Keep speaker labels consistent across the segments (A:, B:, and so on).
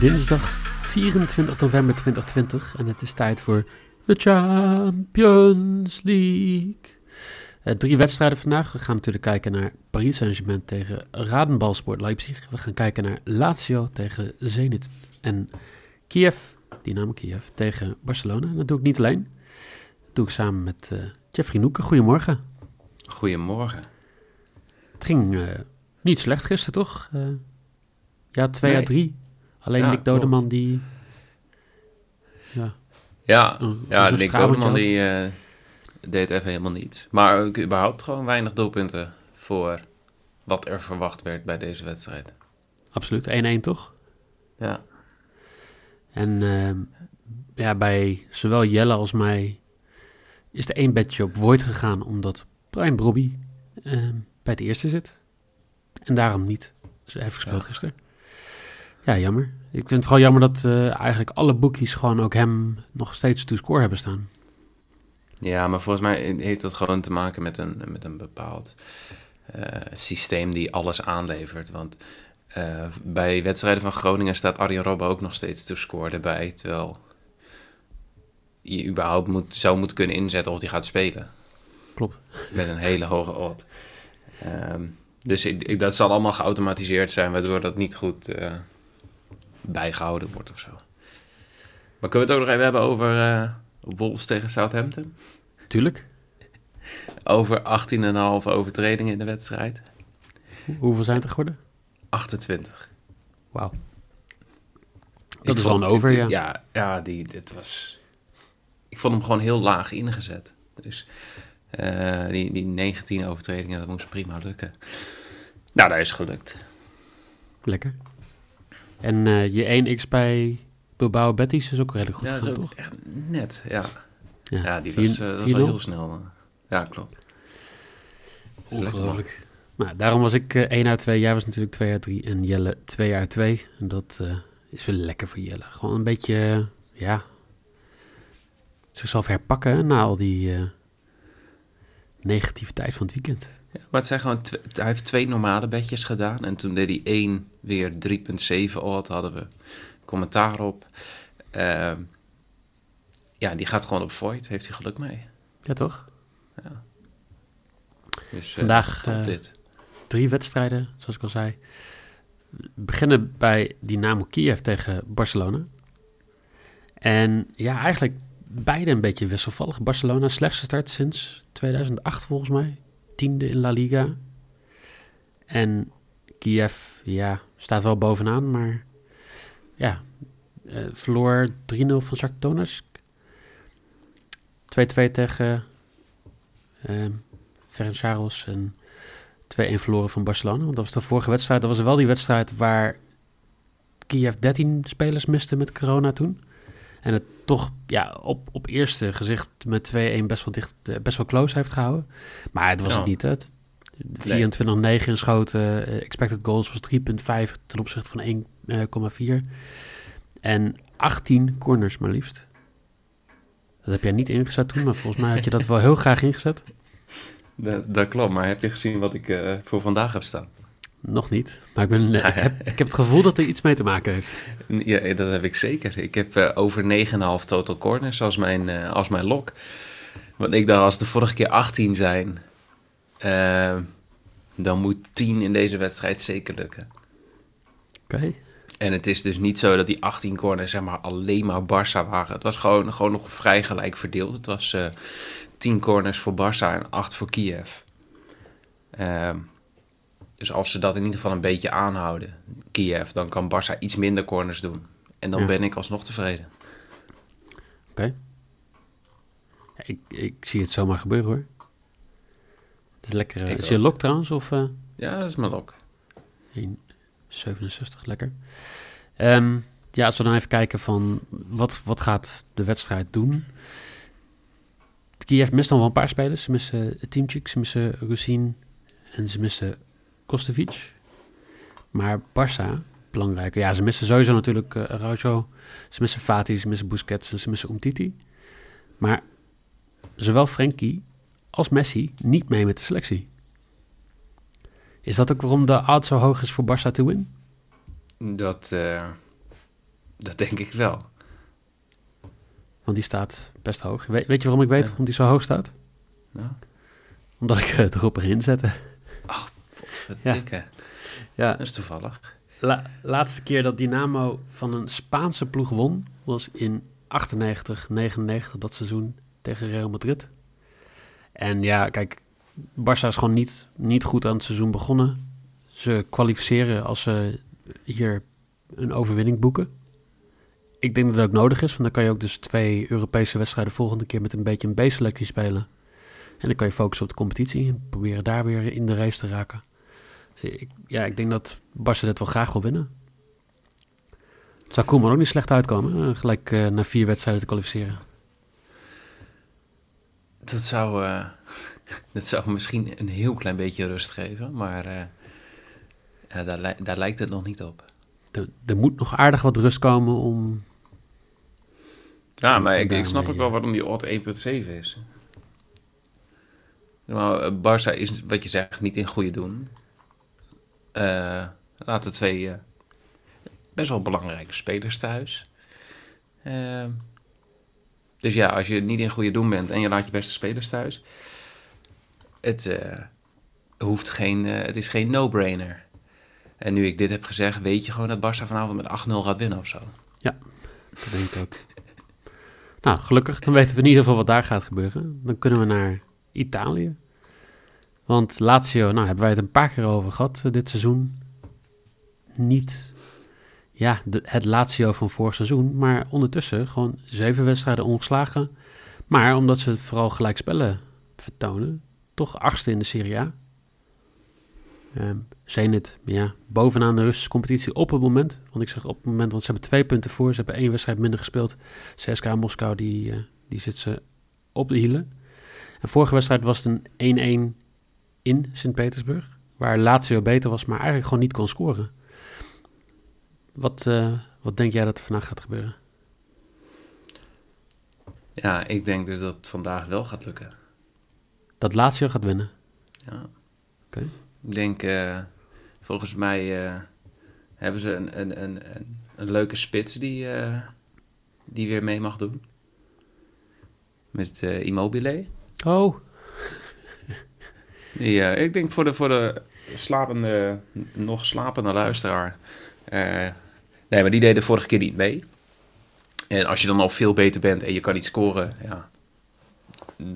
A: dinsdag 24 november 2020 en het is tijd voor de Champions League. Uh, drie wedstrijden vandaag. We gaan natuurlijk kijken naar Paris Saint-Germain tegen Radenbalsport Leipzig. We gaan kijken naar Lazio tegen Zenit en Kiev, Dynamo Kiev, tegen Barcelona. Dat doe ik niet alleen. Dat doe ik samen met uh, Jeffrey Noeken. Goedemorgen.
B: Goedemorgen.
A: Het ging uh, niet slecht gisteren, toch? ja, 2 nee. à 3. Alleen ja, Nick Dodeman klopt. die...
B: Ja, ja, een, ja Nick Dodeman die uh, deed even helemaal niets. Maar ook überhaupt gewoon weinig doelpunten voor wat er verwacht werd bij deze wedstrijd.
A: Absoluut, 1-1 toch?
B: Ja.
A: En uh, ja, bij zowel Jelle als mij is er één bedje op Void gegaan, omdat Brian Brobby uh, bij het eerste zit. En daarom niet. Dus hij heeft gespeeld ja. gisteren. Ja, jammer. Ik vind het gewoon jammer dat uh, eigenlijk alle boekies gewoon ook hem nog steeds to score hebben staan.
B: Ja, maar volgens mij heeft dat gewoon te maken met een, met een bepaald uh, systeem die alles aanlevert. Want uh, bij wedstrijden van Groningen staat Arjen Robben ook nog steeds to score erbij. Terwijl je überhaupt moet, zou moeten kunnen inzetten of hij gaat spelen.
A: Klopt.
B: Met een hele hoge odd. Um, dus ik, ik, dat zal allemaal geautomatiseerd zijn, waardoor dat niet goed bijgehouden wordt of zo. Maar kunnen we het ook nog even hebben over uh, Wolves tegen Southampton?
A: Tuurlijk.
B: Over 18,5 overtredingen in de wedstrijd.
A: Hoeveel zijn het er geworden?
B: 28.
A: Wauw. Dat is wel een over, ja.
B: Ja, ja die, dit was... Ik vond hem gewoon heel laag ingezet. Dus uh, die, die 19 overtredingen, dat moest prima lukken. Nou, dat is gelukt.
A: Lekker. En uh, je 1x bij Bilbao Betis is ook redelijk goed
B: ja,
A: gegaan,
B: toch? echt net, ja.
A: Ja,
B: ja die vier, was, uh, was al heel snel. Ja, klopt.
A: Ongelooflijk. Nou, daarom was ik uh, 1 uit 2. Jij was natuurlijk 2 uit 3. En Jelle 2 uit 2. En dat uh, is wel lekker voor Jelle. Gewoon een beetje, ja... Zichzelf herpakken na al die negativiteit van het weekend.
B: Maar het zijn gewoon hij heeft twee normale bedjes gedaan. En toen deed hij één weer 3,7 odd. Hadden we commentaar op. Uh, ja, die gaat gewoon op Void. Heeft hij geluk mee.
A: Ja, toch?
B: Ja. Dus,
A: Vandaag uh, dit. drie wedstrijden, zoals ik al zei. We beginnen bij Dynamo Kiev tegen Barcelona. En ja, eigenlijk beide een beetje wisselvallig. Barcelona slechtste start sinds 2008 volgens mij tiende in La Liga. En Kiev, ja, staat wel bovenaan, maar ja, uh, verloor 3-0 van Shakhtar Donetsk. 2-2 tegen uh, Ferencvaros en 2-1 verloren van Barcelona. Want dat was de vorige wedstrijd. Dat was wel die wedstrijd waar Kiev 13 spelers miste met corona toen. En het toch ja, op, op eerste gezicht met 2-1 best wel dicht, eh, best wel close heeft gehouden. Maar het was ja. het niet. Het 24-9 in schoten. Uh, expected goals was 3,5 ten opzichte van 1,4. Uh, en 18 corners maar liefst. Dat heb jij niet ingezet toen, maar volgens mij had je dat wel heel graag ingezet.
B: Dat, dat klopt, maar heb je gezien wat ik uh, voor vandaag heb staan?
A: Nog niet, maar ik, ben, ik, heb, ik heb het gevoel dat er iets mee te maken heeft.
B: Ja, dat heb ik zeker. Ik heb uh, over 9,5 total corners als mijn, uh, als mijn lok. Want ik dacht, als de vorige keer 18 zijn, uh, dan moet 10 in deze wedstrijd zeker lukken.
A: Oké. Okay.
B: En het is dus niet zo dat die 18 corners zeg maar alleen maar Barça waren. Het was gewoon, gewoon nog vrij gelijk verdeeld. Het was 10 corners voor Barça en 8 voor Kiev. Ehm dus als ze dat in ieder geval een beetje aanhouden, Kiev, dan kan Barça iets minder corners doen. En dan ja. ben ik alsnog tevreden.
A: Oké. Okay. Ik, ik zie het zomaar gebeuren hoor. Het is lekker. Uh, is je lok trouwens? Of, uh...
B: Ja, dat is mijn lok.
A: 1,67, lekker. Um, ja, als we dan even kijken van wat, wat gaat de wedstrijd doen. Kiev mist dan wel een paar spelers. Ze missen Teamchik, ze missen Rusine en ze missen Kostevic. Maar Barça, belangrijker. Ja, ze missen sowieso natuurlijk uh, Araujo. Ze missen Fati, ze missen Busquets en ze missen Umtiti. Maar zowel Frenkie als Messi niet mee met de selectie. Is dat ook waarom de odd zo hoog is voor Barça te win?
B: Dat, uh, Dat denk ik wel.
A: Want die staat best hoog. weet je waarom ik weet waarom die zo hoog staat?
B: Nou.
A: Omdat ik het erop erin zette.
B: Ach, verdikke. Ja. ja. Dat is toevallig.
A: La laatste keer dat Dynamo van een Spaanse ploeg won... was in 98, 99, dat seizoen tegen Real Madrid. En ja, kijk, Barça is gewoon niet, niet goed aan het seizoen begonnen. Ze kwalificeren als ze hier een overwinning boeken. Ik denk dat het ook nodig is, want dan kan je ook dus twee Europese wedstrijden volgende keer met een beetje een B-selectie spelen. En dan kan je focussen op de competitie en proberen daar weer in de race te raken. Dus ik, ja, ik denk dat Barça dit wel graag wil winnen. Het zou Koeman ook niet slecht uitkomen, gelijk uh, na vier wedstrijden te kwalificeren.
B: Dat zou, uh, dat zou misschien een heel klein beetje rust geven, maar uh, ja, daar, daar lijkt het nog niet op.
A: Er, er moet nog aardig wat rust komen om...
B: Ja, maar ik, ik snap ook wel waarom die odd 1.7 is. Maar Barça is, wat je zegt, niet in goede doen. Uh, laten twee best wel belangrijke spelers thuis. Uh, dus ja, als je niet in goede doen bent en je laat je beste spelers thuis. Het, uh, hoeft geen, het is geen no-brainer. En nu ik dit heb gezegd, weet je gewoon dat Barça vanavond met 8-0 gaat winnen of zo.
A: Ja, dat denk ik ook. nou, gelukkig, dan weten we in ieder geval wat daar gaat gebeuren. Dan kunnen we naar Italië. Want Lazio, nou hebben wij het een paar keer over gehad uh, dit seizoen. Niet ja, het Lazio van vorig seizoen. Maar ondertussen gewoon zeven wedstrijden ongeslagen. Maar omdat ze vooral gelijk spellen vertonen, toch achtste in de Serie A. Um, Zenit, ja, bovenaan de Russische competitie op het moment. Want ik zeg op het moment, want ze hebben twee punten voor. Ze hebben één wedstrijd minder gespeeld. CSKA Moskou, die, uh, die zit ze op de hielen. En vorige wedstrijd was het een 1-1 in Sint-Petersburg. Waar Lazio beter was, maar eigenlijk gewoon niet kon scoren. Wat, uh, wat denk jij dat er vandaag gaat gebeuren?
B: Ja, ik denk dus dat het vandaag wel gaat lukken.
A: Dat Lazio gaat winnen?
B: Ja. Oké. Okay. Ik denk, uh, volgens mij uh, hebben ze een, een, een, een, leuke spits die, die weer mee mag doen. Met Immobile.
A: Oh.
B: Die, ik denk voor de, voor de slapende, nog slapende luisteraar Nee, maar die deden de vorige keer niet mee. En als je dan al veel beter bent en je kan niet scoren, ja.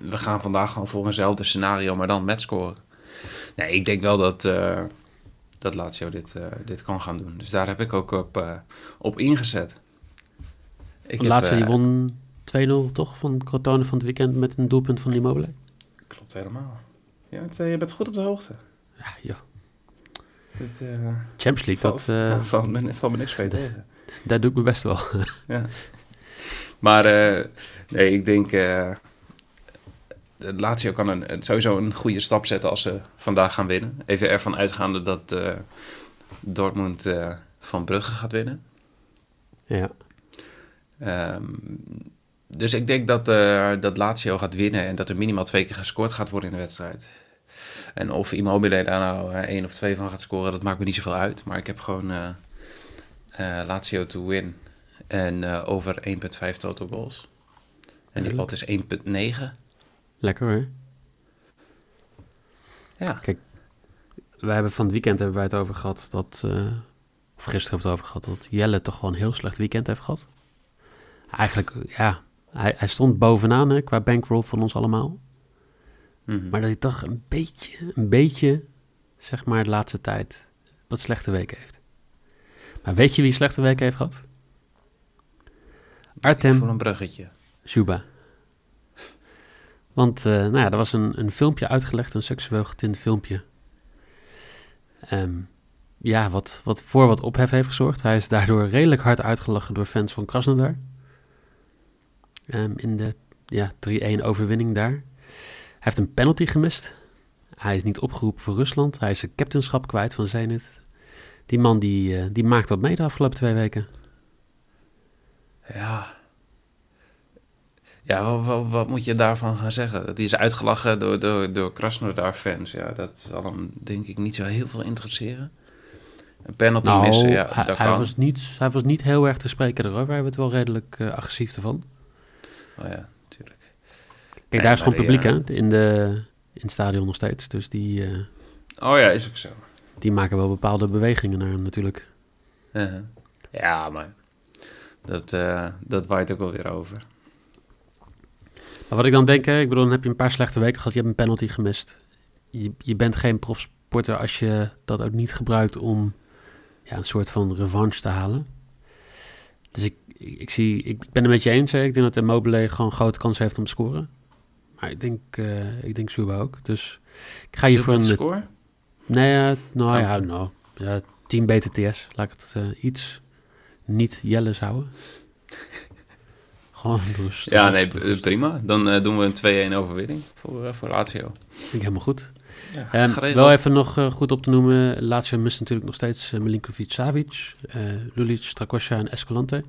B: We gaan vandaag gewoon voor eenzelfde scenario, maar dan met scoren. Nee, ik denk wel dat, uh, dat Lazio dit, uh, dit kan gaan doen. Dus daar heb ik ook op, uh, op ingezet.
A: Ik Lazio die won 2-0 toch van Crotone van het weekend met een doelpunt van Immobile?
B: Klopt helemaal. Ja, het, je bent goed op de hoogte.
A: Ja, joh.
B: Dit,
A: uh, Champions League, dat... Uh,
B: van, me, van me niks tegen.
A: Daar doe ik me best wel.
B: ja. Maar uh, nee, ik denk... Lazio kan een, sowieso een goede stap zetten als ze vandaag gaan winnen. Even ervan uitgaande dat Dortmund van Brugge gaat winnen.
A: Ja.
B: Um, dus ik denk dat, dat Lazio gaat winnen en dat er minimaal twee keer gescoord gaat worden in de wedstrijd. En of Immobile daar nou uh, één of twee van gaat scoren, dat maakt me niet zoveel uit. Maar ik heb gewoon uh, uh, Lazio to win en over 1,5 total goals. En die lot is 1,9.
A: Lekker hoor.
B: Ja.
A: Kijk, wij hebben van het weekend hebben wij het over gehad dat, of gisteren hebben we het over gehad, dat Jelle toch gewoon een heel slecht weekend heeft gehad. Eigenlijk, ja, hij, hij stond bovenaan hè, qua bankroll van ons allemaal. Mhm. Maar dat hij toch een beetje, een beetje, zeg maar, de laatste tijd wat slechte weken heeft. Maar weet je wie slechte weken heeft gehad? Artem.
B: Voor een bruggetje.
A: Shuba. Want, uh, nou ja, er was een, een filmpje uitgelegd, een seksueel getint filmpje. Um, ja, wat, wat voor wat ophef heeft gezorgd. Hij is daardoor redelijk hard uitgelachen door fans van Krasnodar. Um, in de ja, 3-1 overwinning daar heeft een penalty gemist. Hij is niet opgeroepen voor Rusland. Hij is zijn captainschap kwijt van Zenit. Die man die, uh, die maakt wat mee de afgelopen twee weken.
B: Ja. Ja, wat, wat, moet je daarvan gaan zeggen? Die is uitgelachen door, door, door Krasnodar-fans. Ja, dat zal hem denk ik niet zo heel veel interesseren. Een penalty
A: Nou,
B: missen, ja,
A: hij,
B: dat
A: hij
B: kan.
A: was niet, hij was niet heel erg te spreken erover. Wij hebben het wel redelijk eh, agressief ervan.
B: Oh ja, natuurlijk.
A: Kijk,
B: Nee,
A: daar is gewoon publiek hè, in, de, in het stadion nog steeds. Dus die, eh,
B: Oh ja, is ook zo.
A: die maken wel bepaalde bewegingen naar hem natuurlijk.
B: Ja, maar dat, eh dat waait ook wel weer over.
A: Maar wat ik dan denk, hè, ik bedoel, dan heb je een paar slechte weken gehad. Je hebt een penalty gemist. Je, je bent geen profsporter als je dat ook niet gebruikt om ja, een soort van revanche te halen. Dus ik, ik, ik zie, ik ben het met je eens. Hè. Ik denk dat Immobile gewoon grote kans heeft om te scoren. Maar ik denk, eh ik denk Zuba ook. Dus ik ga hier voor een...
B: score?
A: Nee, nou
B: Oh.
A: ja, nou, ja, 10 BTTS. Laat ik het eh, iets niet jelles houden. Gewoon rustig.
B: Ja, nee, prima. Dan eh, doen we een 2-1 overwinning voor, voor Lazio.
A: Vind ik helemaal goed.
B: Ja,
A: Ehm, wel even nog eh, goed op te noemen. Lazio mist natuurlijk nog steeds uh, Milinkovic-Savic, eh Lulic, Strakosja en Escalante.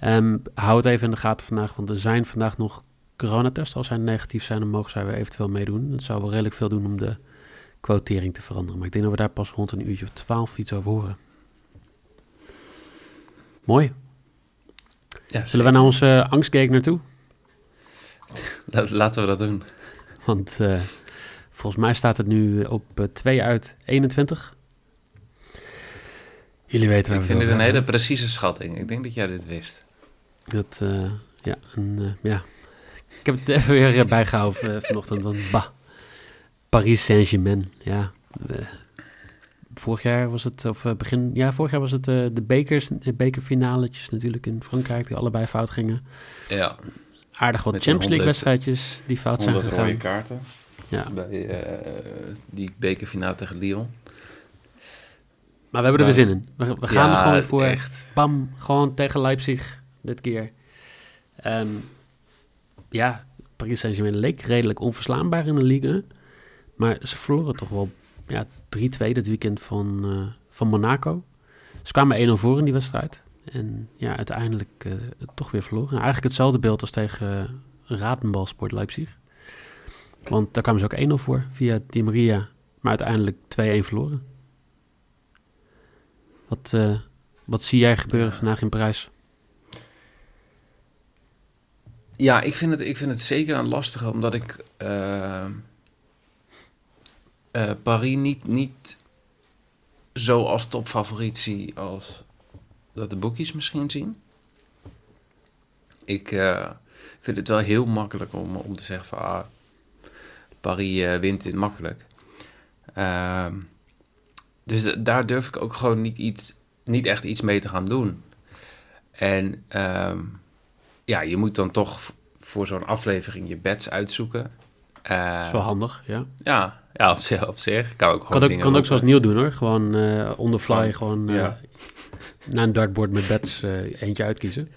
A: Ehm hou het even in de gaten vandaag, want er zijn vandaag nog coronatests. Als zij negatief zijn, dan mogen zij weer eventueel meedoen. Dat zou wel redelijk veel doen om de quotering te veranderen. Maar ik denk dat we daar pas rond een uurtje of twaalf iets over horen. Mooi.
B: Ja,
A: Zullen we naar onze uh, angstgegner toe?
B: Laat- Laten we dat doen.
A: Want volgens mij staat het nu op eh, 2 uit 21. Jullie weten waar
B: Ik vind dit een hele precieze schatting. Ik denk dat jij dit wist.
A: Dat, eh, ja, en, eh, ja. Ik heb het even weer eh, bijgehouden eh, vanochtend. Want, bah, Paris Saint-Germain. Ja, eh, vorig jaar was het, of eh, begin, ja, vorig jaar was het eh, de bekers, de bekerfinaletjes natuurlijk in Frankrijk, die allebei fout gingen.
B: Ja,
A: Aardig wat
B: Met
A: Champions League
B: 100
A: wedstrijdjes die fout zijn
B: 100 rode
A: gegaan.
B: kaarten
A: Ja.
B: bij eh, die bekerfinale tegen Lyon.
A: Maar we hebben er weer zin in. We, we gaan er gewoon voor.
B: echt.
A: Bam, gewoon tegen Leipzig dit keer. Ehm, ja, Paris Saint-Germain leek redelijk onverslaanbaar in de liga. Maar ze verloren toch wel ja, 3-2 dit weekend van, eh, van Monaco. Ze kwamen 1-0 voor in die wedstrijd. En ja, uiteindelijk eh, toch weer verloren. Eigenlijk hetzelfde beeld als tegen uh, Ratenbalsport Leipzig. Want daar kwamen ze ook 1-0 voor via Di Maria. Maar uiteindelijk 2-1 verloren. Wat, eh, wat zie jij gebeuren vandaag in Parijs?
B: Ja, ik vind het, ik vind het zeker een lastige, omdat ik eh, eh, Paris niet, niet zo als topfavoriet zie als dat de boekjes misschien zien. Ik vind het wel heel makkelijk om, om te zeggen van ah, Paris eh, wint dit makkelijk. Ehm, dus daar durf ik ook gewoon niet, iets, niet echt iets mee te gaan doen. En ehm, ja, je moet dan toch voor zo'n aflevering je bets uitzoeken. Eh,
A: Dat is wel handig, ja.
B: Ja, ja op, zich, op zich. Kan ook gewoon
A: Kan ook, kan ook zoals Niel doen hoor. Gewoon eh on the fly,
B: Gewoon,
A: gewoon eh,
B: ja.
A: naar een dartboard met bets eh, eentje uitkiezen.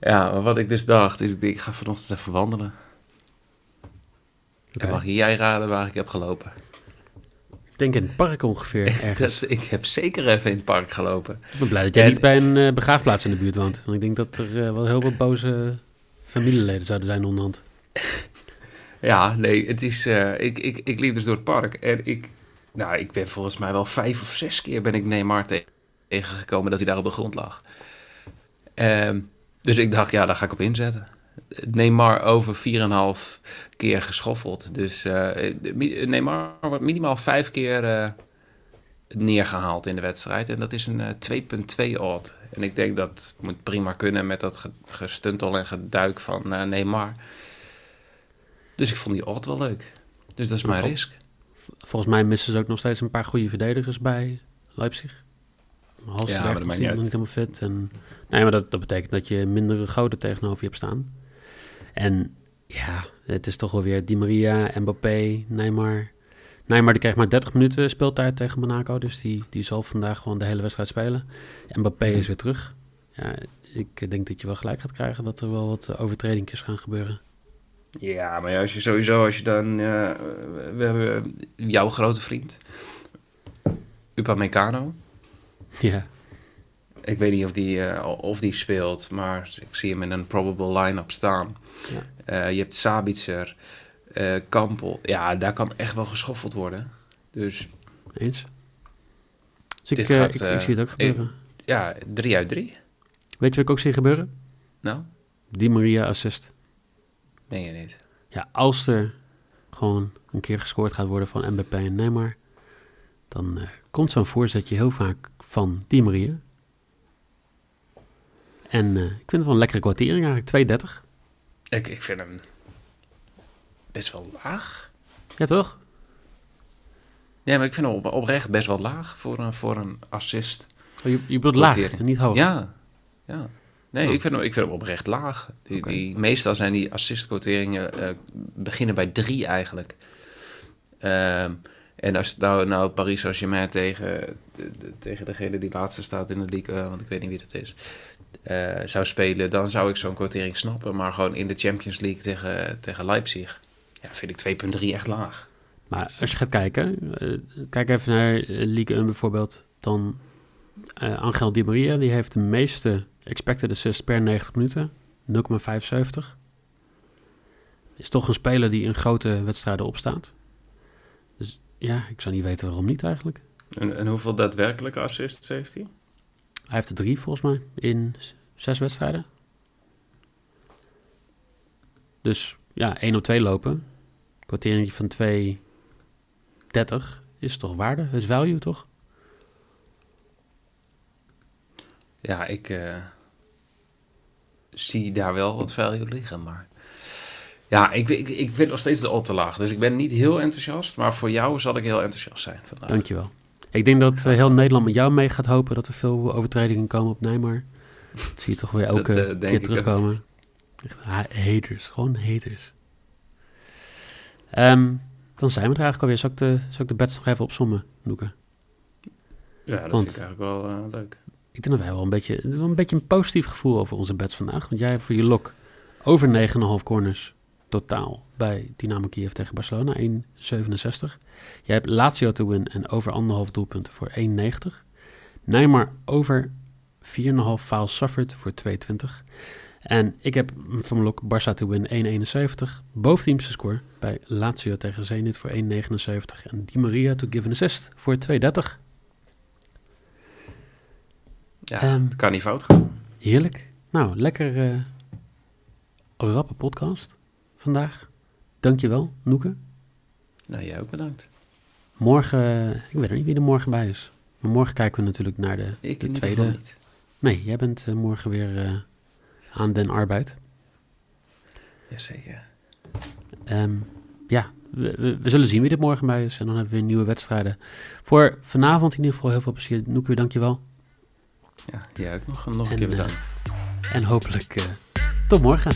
B: Ja, maar wat ik dus dacht, is ik, ik ga vanochtend even wandelen. En mag jij raden waar ik heb gelopen?
A: Ik denk in het park ongeveer ergens.
B: Dat, ik heb zeker even in het park gelopen.
A: Ik ben blij dat jij niet bij een eh, begraafplaats in de buurt woont. Want ik denk dat er eh, wel heel wat boze familieleden zouden zijn onderhand.
B: Ja, nee, het is... eh, ik, ik, ik liep dus door het park en ik... Nou, ik ben volgens mij wel vijf of zes keer ben ik Neymar te- tegengekomen dat hij daar op de grond lag. Ehm, dus ik dacht, ja, daar ga ik op inzetten. Neymar over 4,5 keer geschoffeld. Dus eh, Neymar wordt minimaal vijf keer eh, neergehaald in de wedstrijd. En dat is een eh, 2,2 odd. En ik denk dat moet prima kunnen met dat ge- gestuntel en geduik van Neymar. Dus ik vond die odd wel leuk. Dus dat is mijn
A: Vol-
B: risk.
A: Volgens mij missen ze ook nog steeds een paar goede verdedigers bij Leipzig. Halsberg
B: Ja, maar dat maakt
A: niet, helemaal fit. En, nee, maar dat, dat betekent dat je mindere goden tegenover je hebt staan. En ja, het is toch wel weer Di Maria, Mbappé, Neymar. Neymar die krijgt maar 30 minuten speeltijd tegen Monaco. Dus die, die zal vandaag gewoon de hele wedstrijd spelen. Mbappé is weer terug. Ja, ik denk dat je wel gelijk gaat krijgen dat er wel wat overtredingjes gaan gebeuren.
B: Ja, maar als je sowieso, als je dan... eh, we hebben jouw grote vriend, Upamecano.
A: Ja,
B: Ik weet niet of die, eh, of die speelt, maar ik zie hem in een probable line-up staan.
A: Ja.
B: Eh, je hebt Sabitzer, eh Kampel. Ja, daar kan echt wel geschoffeld worden. Dus
A: eens. Dus ik,
B: gaat,
A: ik, ik zie het ook gebeuren.
B: Ja, drie uit drie.
A: Weet je wat ik ook zie gebeuren?
B: Nou,
A: Di Maria assist.
B: ben je niet.
A: Ja, als er gewoon een keer gescoord gaat worden van Mbappé en Neymar, dan komt zo'n voorzetje heel vaak van Di Maria. En eh, ik vind het wel een lekkere kwartering eigenlijk, 2,30.
B: Ik, ik vind hem best wel laag.
A: Ja, toch?
B: Nee, maar ik vind hem op, oprecht best wel laag voor een, voor een assist.
A: Oh, je, je bedoelt laag en niet hoog.
B: Ja, ja. Nee,
A: Oh.
B: ik, vind hem, ik vind hem oprecht laag. Die, meestal zijn die assistquoteringen eh, beginnen bij drie eigenlijk. Ehm, en als nou, nou Paris Saint-Germain tegen, de, de- tegen degene die laatste staat in de league, eh, want ik weet niet wie dat is, eh, zou spelen, dan zou ik zo'n quotering snappen. Maar gewoon in de Champions League tegen, tegen Leipzig, ja, vind ik 2,3 echt laag.
A: Maar als je gaat kijken, eh, kijk even naar eh, Ligue 1 bijvoorbeeld, dan eh, Angel Di Maria, die heeft de meeste expected assists per 90 minuten, 0,75. Is toch een speler die in grote wedstrijden opstaat. Dus ja, ik zou niet weten waarom niet eigenlijk.
B: En, en hoeveel daadwerkelijke assists heeft hij?
A: Hij heeft er drie volgens mij in zes wedstrijden. Dus ja, 1 op 2 lopen. Kwartering van 2,30 is toch waarde? Is value toch?
B: Ja, ik eh, zie daar wel wat value liggen, maar... Ja, ik, ik, ik vind nog steeds de al te laag. Dus ik ben niet heel enthousiast, maar voor jou zal ik heel enthousiast zijn vandaag.
A: Dankjewel. Ik denk dat eh, heel Nederland met jou mee gaat hopen dat er veel overtredingen komen op Neymar. Dat zie je toch weer elke
B: Dat, eh,
A: keer terugkomen. Echt haters, gewoon haters. Ehm, dan zijn we er eigenlijk alweer. Zal ik de, zal ik de bets nog even opzommen, Noeke?
B: Ja, dat
A: Want-
B: vind ik eigenlijk wel eh, leuk.
A: Ik denk dat wij wel een beetje, wel een beetje een positief gevoel over onze bets vandaag. Want jij hebt voor je lok over 9,5 corners totaal bij Dynamo Kiev tegen Barcelona, 1,67. Jij hebt Lazio to win en over anderhalf doelpunten voor 1,90. Neymar over 4,5 fouls suffered voor 2,20. En ik heb van mijn lok Barça to win 1,71. Boventeamse score bij Lazio tegen Zenit voor 1,79. En Di Maria to give an assist voor 2,30.
B: Ja,
A: Ehm,
B: het kan niet fout gaan.
A: Heerlijk. Nou, lekker eh rappe podcast vandaag. Dankjewel, Noeke.
B: Nou, jij ook bedankt.
A: Morgen, eh, ik weet nog niet wie er morgen bij is. Maar morgen kijken we natuurlijk naar de,
B: Ik
A: de tweede.
B: niet.
A: Nee, jij bent eh, morgen weer eh, aan den arbeid.
B: Jazeker.
A: Ehm, ja, we, we, we zullen zien wie er morgen bij is. En dan hebben we weer nieuwe wedstrijden. Voor vanavond in ieder geval heel veel plezier. Noeke, dankjewel.
B: Ja, jij ook nog, nog een
A: En,
B: keer bedankt.
A: En hopelijk tot morgen.